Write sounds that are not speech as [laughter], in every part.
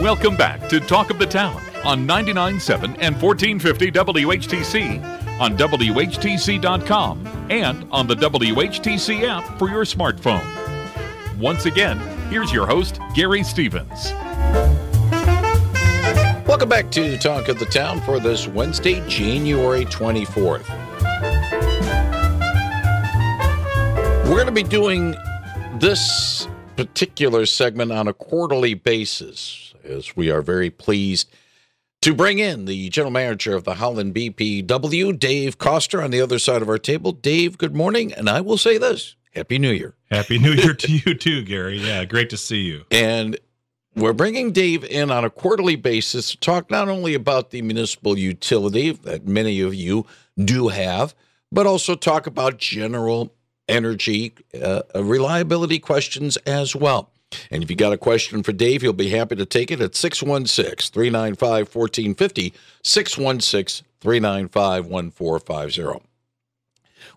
Welcome back to Talk of the Town on 99.7 and 1450 WHTC, on WHTC.com, and on the WHTC app for your smartphone. Once again, here's your host, Gary Stevens. Welcome back to Talk of the Town for this Wednesday, January 24th. We're going to be doing this particular segment on a quarterly basis, as we are very pleased to bring in the general manager of the Holland BPW, Dave Koster, on the other side of our table. Dave, good morning. And I will say this Happy New Year. Happy New Year to you too, Gary. Yeah, great to see you. And we're bringing Dave in on a quarterly basis to talk not only about the municipal utility that many of you do have, but also talk about general energy uh, reliability questions as well. And if you got a question for Dave, he'll be happy to take it at 616 395 1450, 616 395 1450.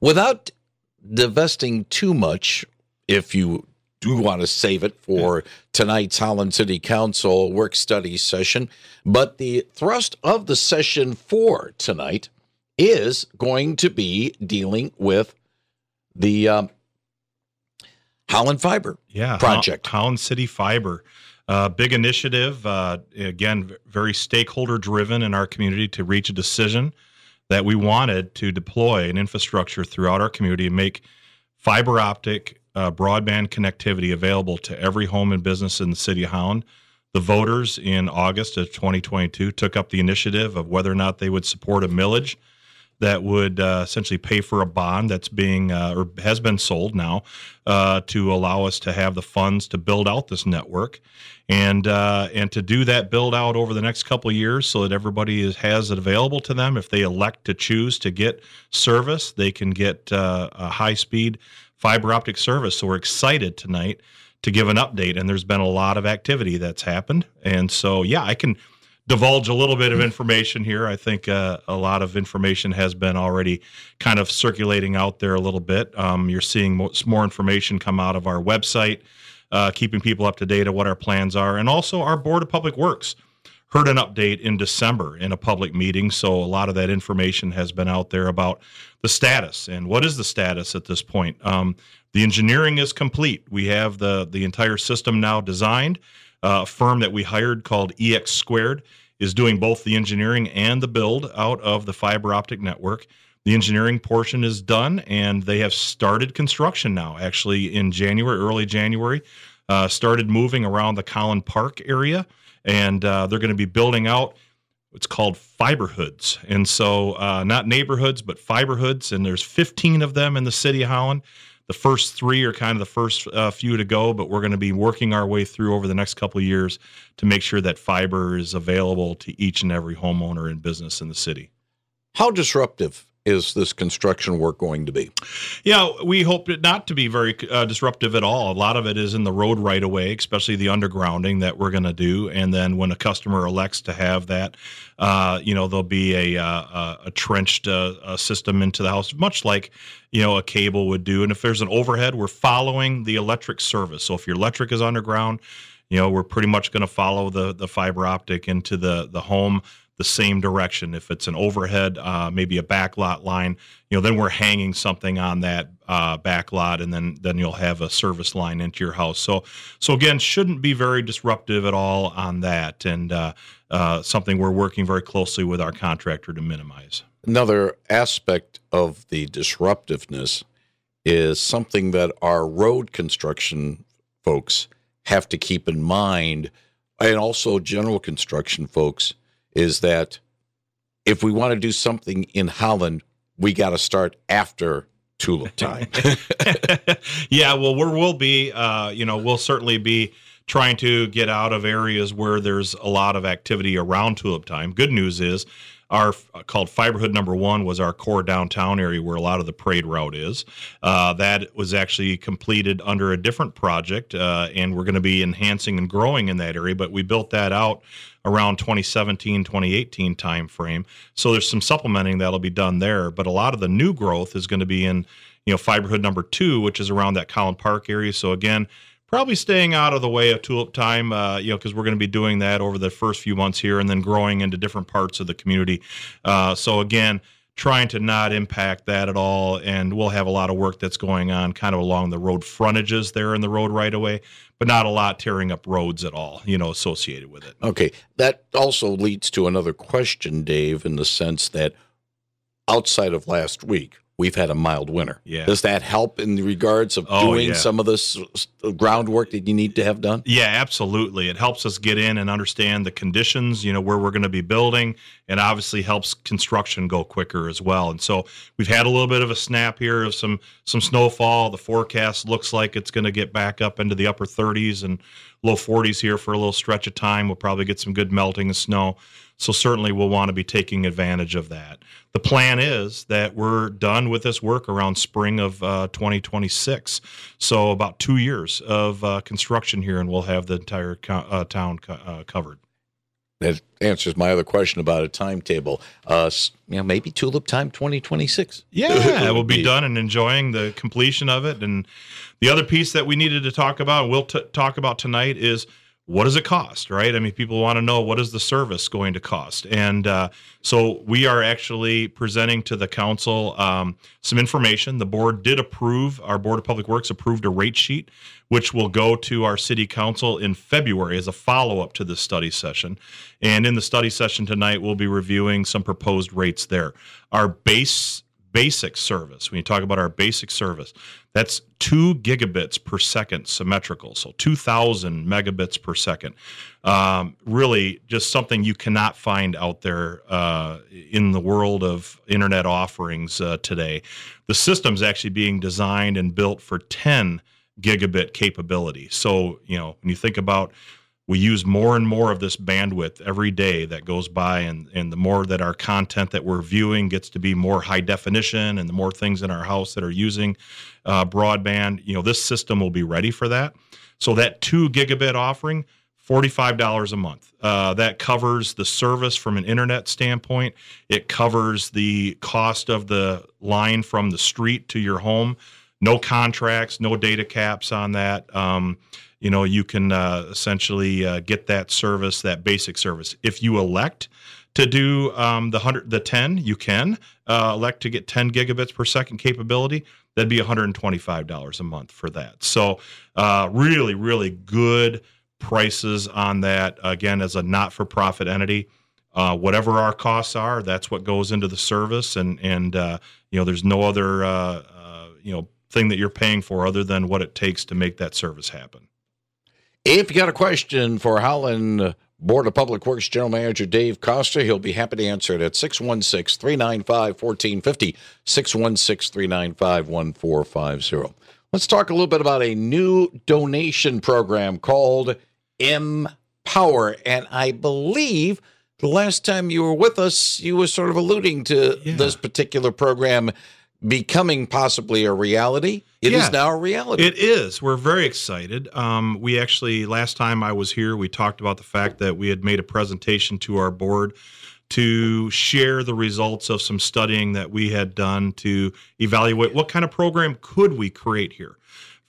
Without divesting too much, if you do want to save it for tonight's Holland City Council work study session, but the thrust of the session for tonight is going to be dealing with the um, Holland Fiber yeah, project. Holland City Fiber. Uh, big initiative, uh, again, very stakeholder driven in our community to reach a decision that we wanted to deploy an infrastructure throughout our community and make fiber optic uh, broadband connectivity available to every home and business in the city of Holland. The voters in August of 2022 took up the initiative of whether or not they would support a millage that would uh, essentially pay for a bond that's being uh, or has been sold now uh, to allow us to have the funds to build out this network. And uh, and to do that build out over the next couple years so that everybody is, has it available to them. If they elect to choose to get service they can get uh, a high speed fiber optic service. So we're excited tonight to give an update and there's been a lot of activity that's happened. And so yeah i can divulge a little bit of information here. I think uh, a lot of information has been already kind of circulating out there a little bit. Um, you're seeing more, more, information come out of our website, uh, keeping people up to date of what our plans are, and also our Board of Public Works heard an update in December in a public meeting. So a lot of that information has been out there about the status and what is the status at this point. Um, the engineering is complete. We have the the entire system now designed uh, firm that we hired called EX Squared is doing both the engineering and the build out of the fiber optic network. The engineering portion is done, and they have started construction now. Actually, in January, early January, uh, started moving around the Kollen Park area, and uh, they're going to be building out. It's called fiber hoods, and so uh, not neighborhoods, but fiber hoods, and there's 15 of them in the city of Holland. The first three are kind of the first uh, few to go, but we're going to be working our way through over the next couple of years to make sure that fiber is available to each and every homeowner and business in the city. How disruptive is this construction work going to be? Yeah, we hope it not to be very uh, disruptive at all. A lot of it is in the road right away, especially the undergrounding that we're going to do. And then when a customer elects to have that, uh, you know, there'll be a, uh, a trenched uh, system into the house, much like, you know, a cable would do. And if there's an overhead, we're following the electric service. So if your electric is underground, you know, we're pretty much going to follow the the fiber optic into the the home the same direction. If it's an overhead, uh, maybe a backlot line, you know, then we're hanging something on that uh, backlot, and then then you'll have a service line into your house. So so again, shouldn't be very disruptive at all on that, and uh, uh, something we're working very closely with our contractor to minimize. Another aspect of the disruptiveness is something that our road construction folks have to keep in mind, and also general construction folks is that if we want to do something in Holland, we got to start after tulip [laughs] time. [laughs] yeah, well, we will be, uh, you know, we'll certainly be trying to get out of areas where there's a lot of activity around tulip time. Good news is our uh, called Fiberhood Number One was our core downtown area where a lot of the parade route is. Uh, that was actually completed under a different project, uh, and we're going to be enhancing and growing in that area. But we built that out around 2017 2018 timeframe so there's some supplementing that'll be done there but a lot of the new growth is going to be in you know fiberhood number two which is around that Kollen Park area so again probably staying out of the way of tulip time, uh, you know, because we're going to be doing that over the first few months here and then growing into different parts of the community. Uh, so again, trying to not impact that at all. And we'll have a lot of work that's going on kind of along the road frontages there in the road right away, but not a lot tearing up roads at all, you know, associated with it. Okay. That also leads to another question, Dave, in the sense that outside of last week, we've had a mild winter. Yeah. Does that help in regards of Oh, doing yeah. some of this groundwork that you need to have done? Yeah, absolutely. It helps us get in and understand the conditions, you know, where we're going to be building, and obviously helps construction go quicker as well. And so we've had a little bit of a snap here of some some snowfall. The forecast looks like it's going to get back up into the upper 30s and low 40s here for a little stretch of time. We'll probably get some good melting of snow. So certainly we'll want to be taking advantage of that. The plan is that we're done with this work around spring of uh, 2026. So about two years of uh, construction here, and we'll have the entire co- uh, town co- uh, covered. That answers my other question about a timetable. Uh, you know, maybe tulip time 2026. Yeah, [laughs] Would we'll be be. done and enjoying the completion of it. And the other piece that we needed to talk about, we'll t- talk about tonight, is what does it cost, right? I mean, people want to know what is the service going to cost, and uh, so we are actually presenting to the council um, some information. The board did approve. Our board of public works approved a rate sheet, which will go to our city council in February as a follow up to this study session. And in the study session tonight, we'll be reviewing some proposed rates there. Our base basic service, when you talk about our basic service, that's two gigabits per second symmetrical, so 2,000 megabits per second. Um, really, just something you cannot find out there uh, in the world of internet offerings uh, today. The system's actually being designed and built for 10 gigabit capability. So, you know, when you think about we use more and more of this bandwidth every day that goes by and, and the more that our content that we're viewing gets to be more high definition and the more things in our house that are using uh, broadband you know this system will be ready for that. So that two gigabit offering $45 a month. Uh, that covers the service from an internet standpoint. It covers the cost of the line from the street to your home. No contracts no data caps on that. Um, you know you can uh, essentially uh, get that service that basic service. If you elect to do um, the 100 the 10 you can uh, elect to get 10 gigabits per second capability that'd be $125 a month for that. So uh, really really good prices on that. Again as a not-for-profit entity uh, whatever our costs are that's what goes into the service and and uh, you know there's no other uh, uh, you know thing that you're paying for other than what it takes to make that service happen If you got a question for Holland Board of Public Works General Manager Dave Koster, he'll be happy to answer it at 616 395 1450. 616 395 1450. Let's talk a little bit about a new donation program called Empower. And I believe the last time you were with us, you were sort of alluding to Yeah. this particular program becoming possibly a reality. It is Yeah. now a reality. It is. We're very excited. Um, we actually, last time I was here, we talked about the fact that we had made a presentation to our board to share the results of some studying that we had done to evaluate what kind of program could we create here.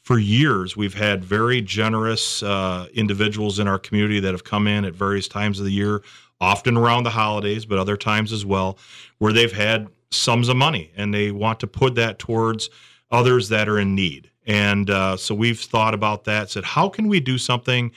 For years, we've had very generous uh, individuals in our community that have come in at various times of the year, often around the holidays, but other times as well, where they've had sums of money and they want to put that towards others that are in need. And uh, so we've thought about that, said, how can we do something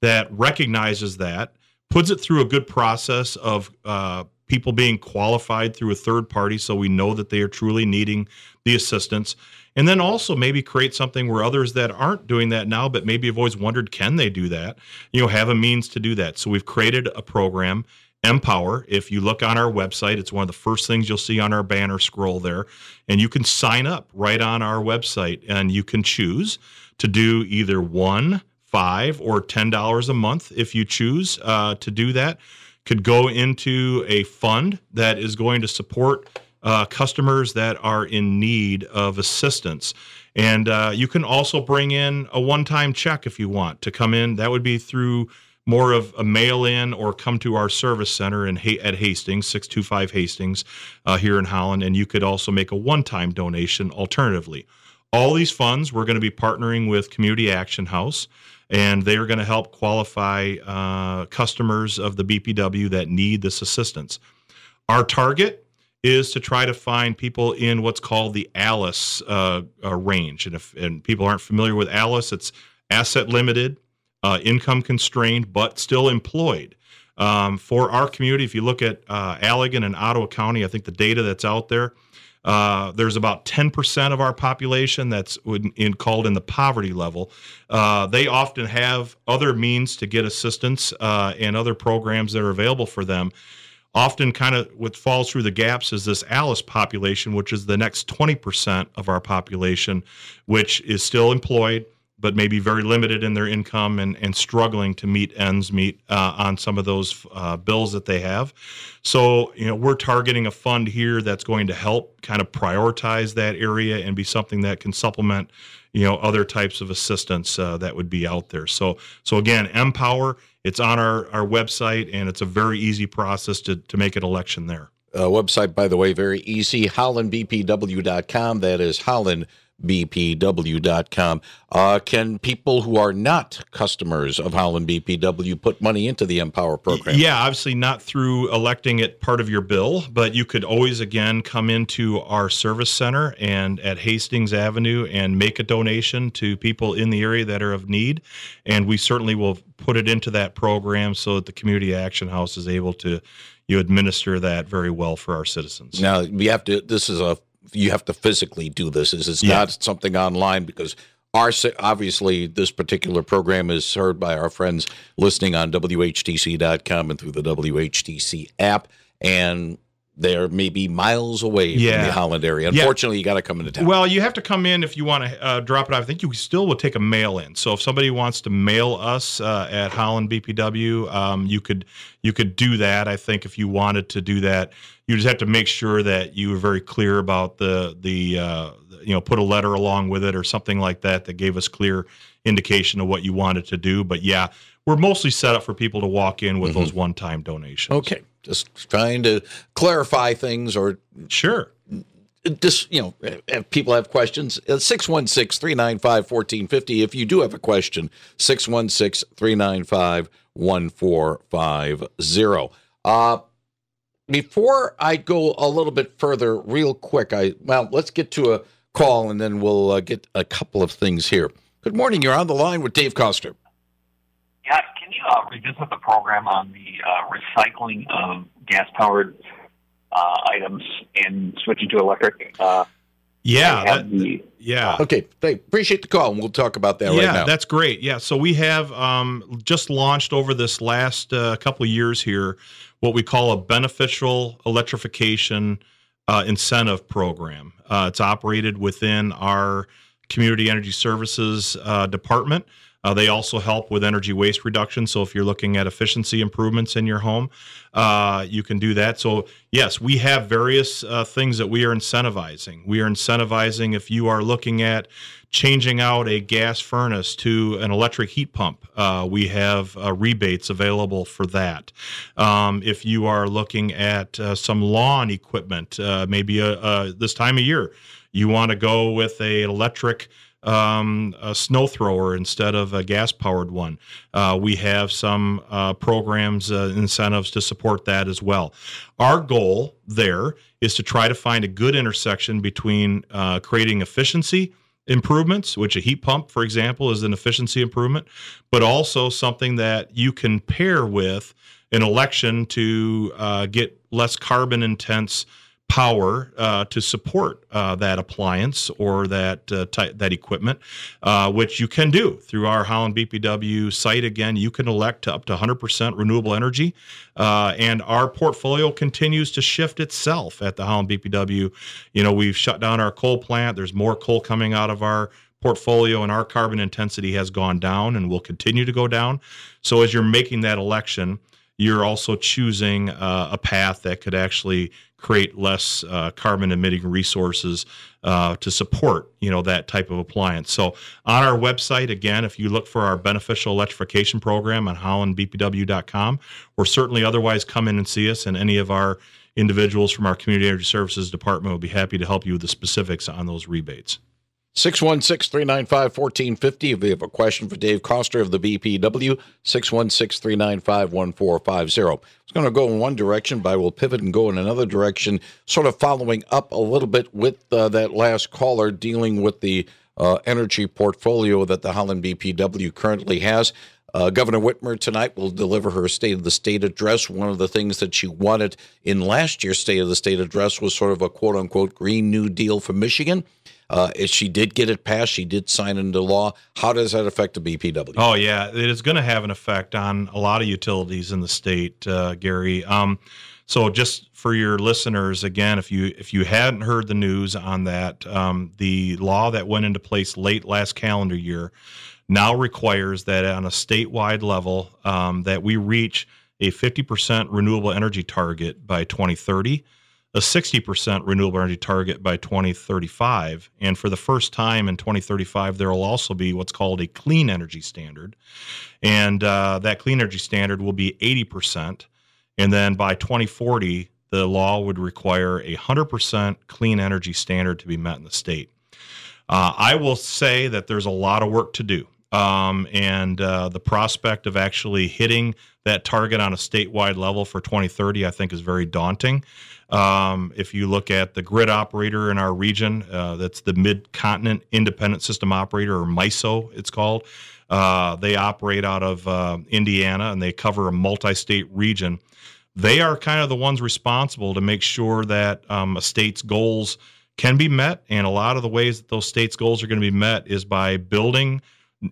that recognizes that, puts it through a good process of uh, people being qualified through a third party so we know that they are truly needing the assistance. And then also maybe create something where others that aren't doing that now, but maybe have always wondered, can they do that? You know, have a means to do that. So we've created a program Empower. If you look on our website, it's one of the first things you'll see on our banner scroll there. And you can sign up right on our website and you can choose to do either one, five, or $10 a month if you choose uh, to do that. Could go into a fund that is going to support uh, customers that are in need of assistance. And uh, you can also bring in a one time check if you want to come in. That would be through more of a mail in or come to our service center in at Hastings, 625 Hastings uh, here in Holland. And you could also make a one time donation alternatively. all these funds, we're going to be partnering with Community Action House, and they are going to help qualify uh, customers of the BPW that need this assistance. Our target is to try to find people in what's called the ALICE uh, uh, range. And if and people aren't familiar with ALICE, it's asset limited, uh, income constrained, but still employed. Um, for our community, if you look at uh, Allegan and Ottawa County, I think the data that's out there, uh, there's about 10% of our population that's in, in called in the poverty level. Uh, they often have other means to get assistance uh, and other programs that are available for them. Often, kind of what falls through the gaps is this ALICE population, which is the next 20% of our population, which is still employed but maybe very limited in their income and, and struggling to meet ends meet uh, on some of those uh, bills that they have. So, you know, we're targeting a fund here that's going to help kind of prioritize that area and be something that can supplement, you know, other types of assistance uh, that would be out there. So, so again, Empower, it's on our, our website and it's a very easy process to, to make an election there. Uh, website, by the way, very easy, hollandbpw.com. That is Holland bpw.com. Uh, can people who are not customers of Holland BPW put money into the Empower program? Yeah, obviously not through electing it part of your bill, but you could always again come into our service center and at Hastings Avenue and make a donation to people in the area that are of need, and we certainly will put it into that program so that the Community Action House is able to you administer that very well for our citizens. Now we have to. This is a you have to physically do this. Is it's yeah. not something online because our obviously this particular program is heard by our friends listening on WHTC.com and through the WHTC app, and they're maybe miles away yeah. from the Holland area. Unfortunately, yeah. you got to come into town. Well, you have to come in if you want to uh, drop it off. I think you still would take a mail in. So if somebody wants to mail us uh, at Holland BPW, um, you could you could do that. I think if you wanted to do that, you just have to make sure that you were very clear about the the uh, you know put a letter along with it or something like that that gave us clear indication of what you wanted to do. But yeah, we're mostly set up for people to walk in with mm-hmm. those one time donations. Okay, just trying to clarify things or sure. Just you know, if people have questions, 616 395 1450. If you do have a question, 616 395 1450. Uh, before I go a little bit further, real quick, I well, let's get to a call and then we'll uh, get a couple of things here. Good morning. You're on the line with Dave Koster. Yeah, can you uh, revisit the program on the uh, recycling of gas-powered uh, items and switching to electric? Yeah. That, the, yeah. Okay. They appreciate the call, and we'll talk about that yeah, right now. Yeah, that's great. Yeah. So we have um, just launched over this last uh, couple of years here what we call a beneficial electrification uh, incentive program. Uh, it's operated within our community energy services uh, department. Uh, they also help with energy waste reduction. So if you're looking at efficiency improvements in your home, uh, you can do that. So yes, we have various uh, things that we are incentivizing. We are incentivizing if you are looking at changing out a gas furnace to an electric heat pump. Uh, we have uh, rebates available for that. Um, if you are looking at uh, some lawn equipment, maybe this time of year, you want to go with a electric um, a snow thrower instead of a gas powered one. Uh, we have some uh, programs, uh, incentives to support that as well. Our goal there is to try to find a good intersection between uh, creating efficiency improvements, which a heat pump, for example, is an efficiency improvement, but also something that you can pair with an election to uh, get less carbon intense power uh, to support uh, that appliance or that uh, type, that equipment, uh, which you can do through our Holland BPW site. Again, you can elect to up to 100% renewable energy, uh, and our portfolio continues to shift itself at the Holland BPW. You know, we've shut down our coal plant. There's more coal coming out of our portfolio, and our carbon intensity has gone down and will continue to go down. So as you're making that election you're also choosing uh, a path that could actually create less uh, carbon emitting resources uh, to support you know that type of appliance. So on our website again if you look for our beneficial electrification program on hollandbpw.com or certainly otherwise come in and see us and any of our individuals from our community energy services department will be happy to help you with the specifics on those rebates 616 395 1450. If you have a question for Dave Koster of the BPW, 616 395 1450. I was going to go in one direction, but I will pivot and go in another direction, sort of following up a little bit with uh, that last caller dealing with the uh, energy portfolio that the Holland BPW currently has. Uh, Governor Whitmer tonight will deliver her State of the State address. One of the things that she wanted in last year's State of the State address was sort of a quote unquote Green New Deal for Michigan. Uh, if she did get it passed. She did sign into law. How does that affect the BPW? Oh yeah, it is going to have an effect on a lot of utilities in the state, uh, Gary. Um, so just for your listeners, again, if you if you hadn't heard the news on that, um, the law that went into place late last calendar year now requires that on a statewide level um, that we reach a 50% renewable energy target by 2030 a 60% renewable energy target by 2035. And for the first time in 2035, there will also be what's called a clean energy standard. And uh, that clean energy standard will be 80%. And then by 2040, the law would require a 100% clean energy standard to be met in the state. Uh, I will say that there's a lot of work to do. Um, and uh, the prospect of actually hitting that target on a statewide level for 2030, I think, is very daunting. Um, if you look at the grid operator in our region, uh, that's the Mid Continent Independent System Operator, or MISO, it's called. Uh, they operate out of uh, Indiana and they cover a multi state region. They are kind of the ones responsible to make sure that um, a state's goals can be met. And a lot of the ways that those states' goals are going to be met is by building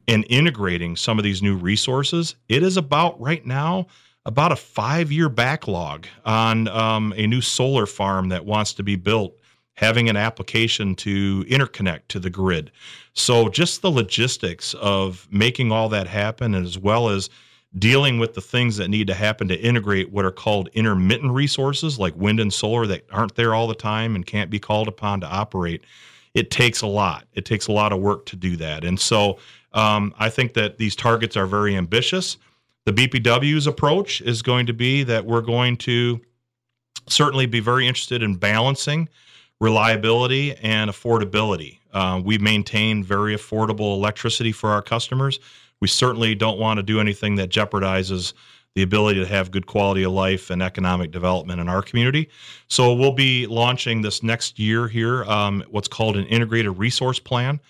and integrating some of these new resources. It is about right now about a five year backlog on um, a new solar farm that wants to be built, having an application to interconnect to the grid. So, just the logistics of making all that happen, as well as dealing with the things that need to happen to integrate what are called intermittent resources like wind and solar that aren't there all the time and can't be called upon to operate. It takes a lot. It takes a lot of work to do that. And so um, I think that these targets are very ambitious. The BPW's approach is going to be that we're going to certainly be very interested in balancing reliability and affordability. Uh, we maintain very affordable electricity for our customers. We certainly don't want to do anything that jeopardizes the ability to have good quality of life and economic development in our community. So we'll be launching this next year here um, what's called an integrated resource plan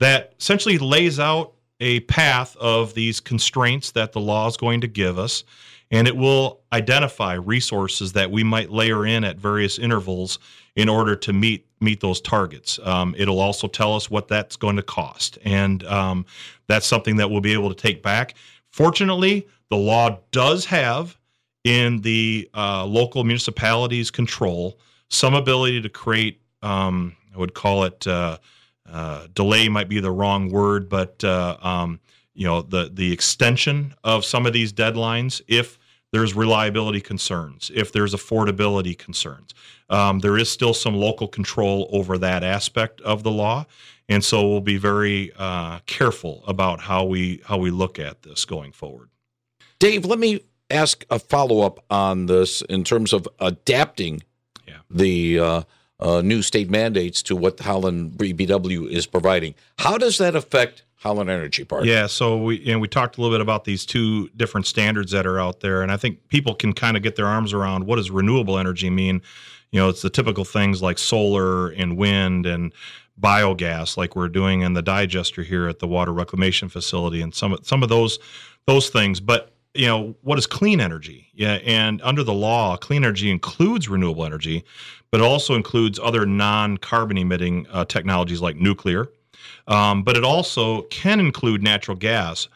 that essentially lays out a path of these constraints that the law is going to give us, and it will identify resources that we might layer in at various intervals in order to meet meet those targets. Um, it'll also tell us what that's going to cost, and um, that's something that we'll be able to take back. Fortunately, the law does have in the uh, local municipalities' control some ability to create. Um, I would call it. Uh, uh, delay might be the wrong word, but uh, um, you know the the extension of some of these deadlines if there's reliability concerns, if there's affordability concerns. Um, there is still some local control over that aspect of the law, and so we'll be very uh, careful about how we how we look at this going forward. Dave, let me ask a follow up on this in terms of adapting yeah. the uh, new state mandates to what Holland BPW is providing. How does that affect Holland Energy Park? Yeah, so we know, we talked a little bit about these two different standards that are out there, and I think people can kind of get their arms around what does renewable energy mean. You know, it's the typical things like solar and wind and biogas, like we're doing in the digester here at the water reclamation facility, and some some of those those things. But you know, what is clean energy? Yeah, and under the law, clean energy includes renewable energy, but it also includes other non-carbon emitting uh, technologies like nuclear. Um, but it also can include natural gas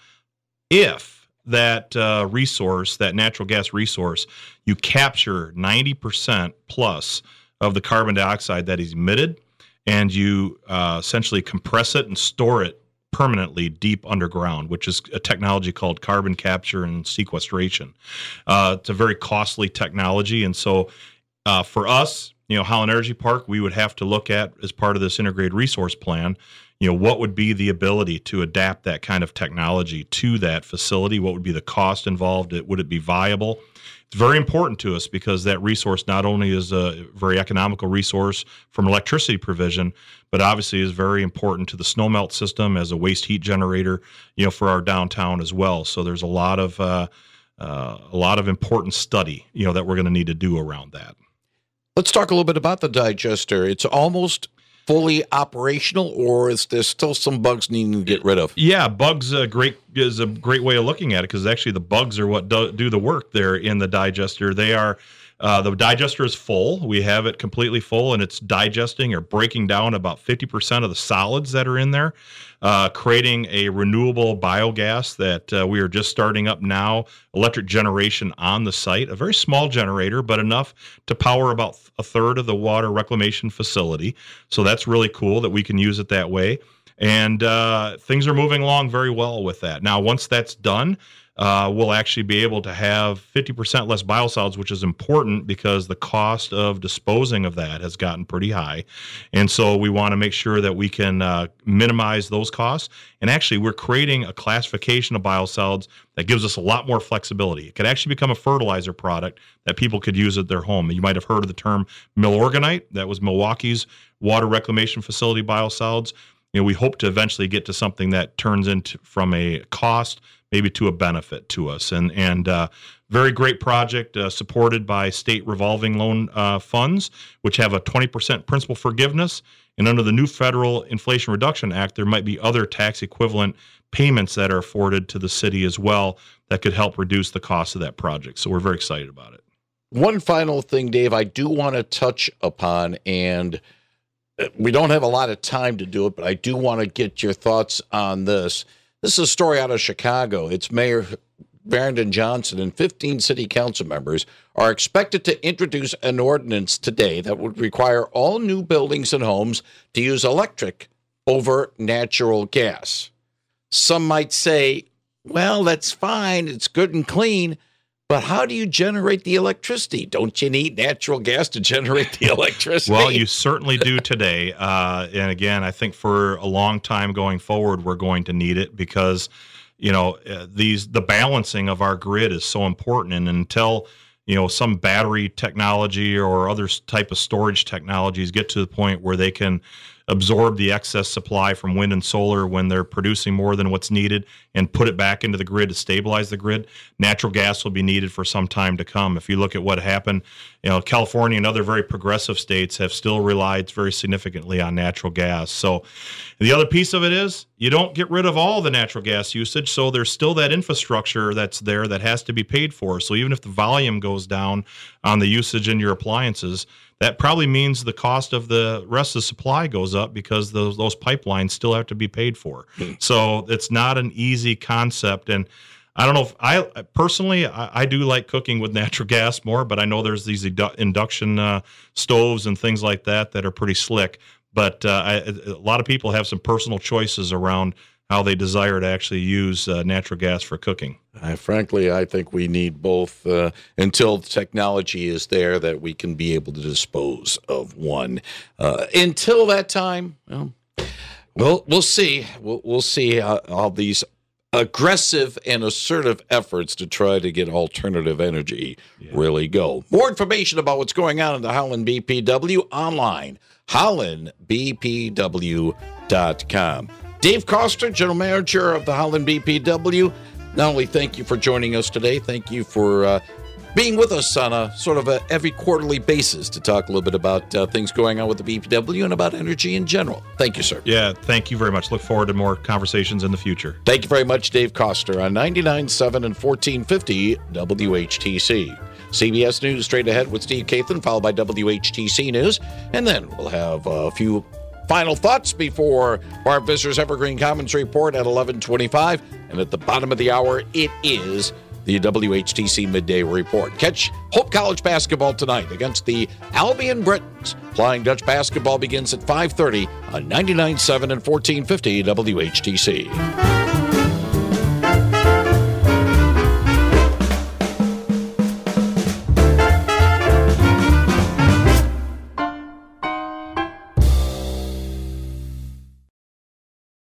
if that uh, resource, that natural gas resource, you capture 90% plus of the carbon dioxide that is emitted and you uh, essentially compress it and store it permanently deep underground, which is a technology called carbon capture and sequestration. Uh, it's a very costly technology, and so uh, for us, you know, Holland Energy Park, we would have to look at as part of this integrated resource plan. you know, what would be the ability to adapt that kind of technology to that facility? What would be the cost involved? It Would it be viable? It's very important to us because that resource not only is a very economical resource from electricity provision, but obviously is very important to the snowmelt system as a waste heat generator, you know, for our downtown as well. So there's a lot of uh, uh, a lot of important study, you know, that we're going to need to do around that. Let's talk a little bit about the digester. It's almost fully operational, or is there still some bugs needing to get rid of? Yeah, bugs a great is a great way of looking at it because actually the bugs are what do, do the work there in the digester. They are uh, the digester is full. We have it completely full, and it's digesting or breaking down about 50% of the solids that are in there, uh, creating a renewable biogas that uh, we are just starting up now, electric generation on the site. A very small generator, but enough to power about a third of the water reclamation facility. So that's really cool that we can use it that way. And uh, things are moving along very well with that. Now, once that's done, uh, we'll actually be able to have 50% less biosolids, which is important because the cost of disposing of that has gotten pretty high. And so we want to make sure that we can uh, minimize those costs. And actually, we're creating a classification of biosolids that gives us a lot more flexibility. It could actually become a fertilizer product that people could use at their home. You might have heard of the term Milorganite. That was Milwaukee's water reclamation facility biosolids. You know, we hope to eventually get to something that turns into from a cost maybe to a benefit to us. And and uh, very great project uh, supported by state revolving loan uh, funds, which have a 20% principal forgiveness. And under the new federal Inflation Reduction Act, there might be other tax equivalent payments that are afforded to the city as well that could help reduce the cost of that project. So we're very excited about it. One final thing, Dave, I do want to touch upon, and uh, we don't have a lot of time to do it, but I do want to get your thoughts on this. This is a story out of Chicago. It's Mayor Brandon Johnson and 15 city council members are expected to introduce an ordinance today that would require all new buildings and homes to use electric over natural gas. Some might say, well, that's fine, it's good and clean. But how do you generate the electricity? Don't you need natural gas to generate the [laughs] electricity? well, you certainly do today. Uh, and again, I think for a long time going forward, we're going to need it because, you know, uh, these the balancing of our grid is so important. And until you know some battery technology or other type of storage technologies get to the point where they can absorb the excess supply from wind and solar when they're producing more than what's needed and put it back into the grid to stabilize the grid. Natural gas will be needed for some time to come. If you look at what happened, you know, California and other very progressive states have still relied very significantly on natural gas. So the other piece of it is you don't get rid of all the natural gas usage, so there's still that infrastructure that's there that has to be paid for. So even if the volume goes down on the usage in your appliances, that probably means the cost of the rest of the supply goes up because those those pipelines still have to be paid for. Hmm. so it's not an easy concept and I don't know if I personally I, I, do like cooking with [laughs] natural gas more, but I know there's these edu- induction uh, stoves and things like that that are pretty slick. But uh, I, a lot of people have some personal choices around how they desire to actually use uh, natural gas for cooking. Uh, frankly, I think we need both uh, until technology is there that we can be able to dispose of one. Uh, until that time, well, we'll, we'll see. We'll, we'll see how all these aggressive and assertive efforts to try to get alternative energy yeah. really go. More information about what's going on in the Holland BPW online, hollandbpw.com. Dave Koster, General Manager of the Holland BPW. Not only thank you for joining us today, thank you for uh, being with us on a sort of a every quarterly basis to talk a little bit about uh, things going on with the BPW and about energy in general. Thank you, sir. Yeah, thank you very much. Look forward to more conversations in the future. Thank you very much, Dave Koster, on 99.7 and 1450 WHTC. CBS News straight ahead with Steve Kathan, followed by WHTC News. And then we'll have a few final thoughts before Barb Visser's Evergreen Commons report at 1125. And at the bottom of the hour, it is the WHTC Midday Report. Catch Hope College basketball tonight against the Albion Britons. Flying Dutch basketball begins at 5.30 on 99.7 and 1450 WHTC.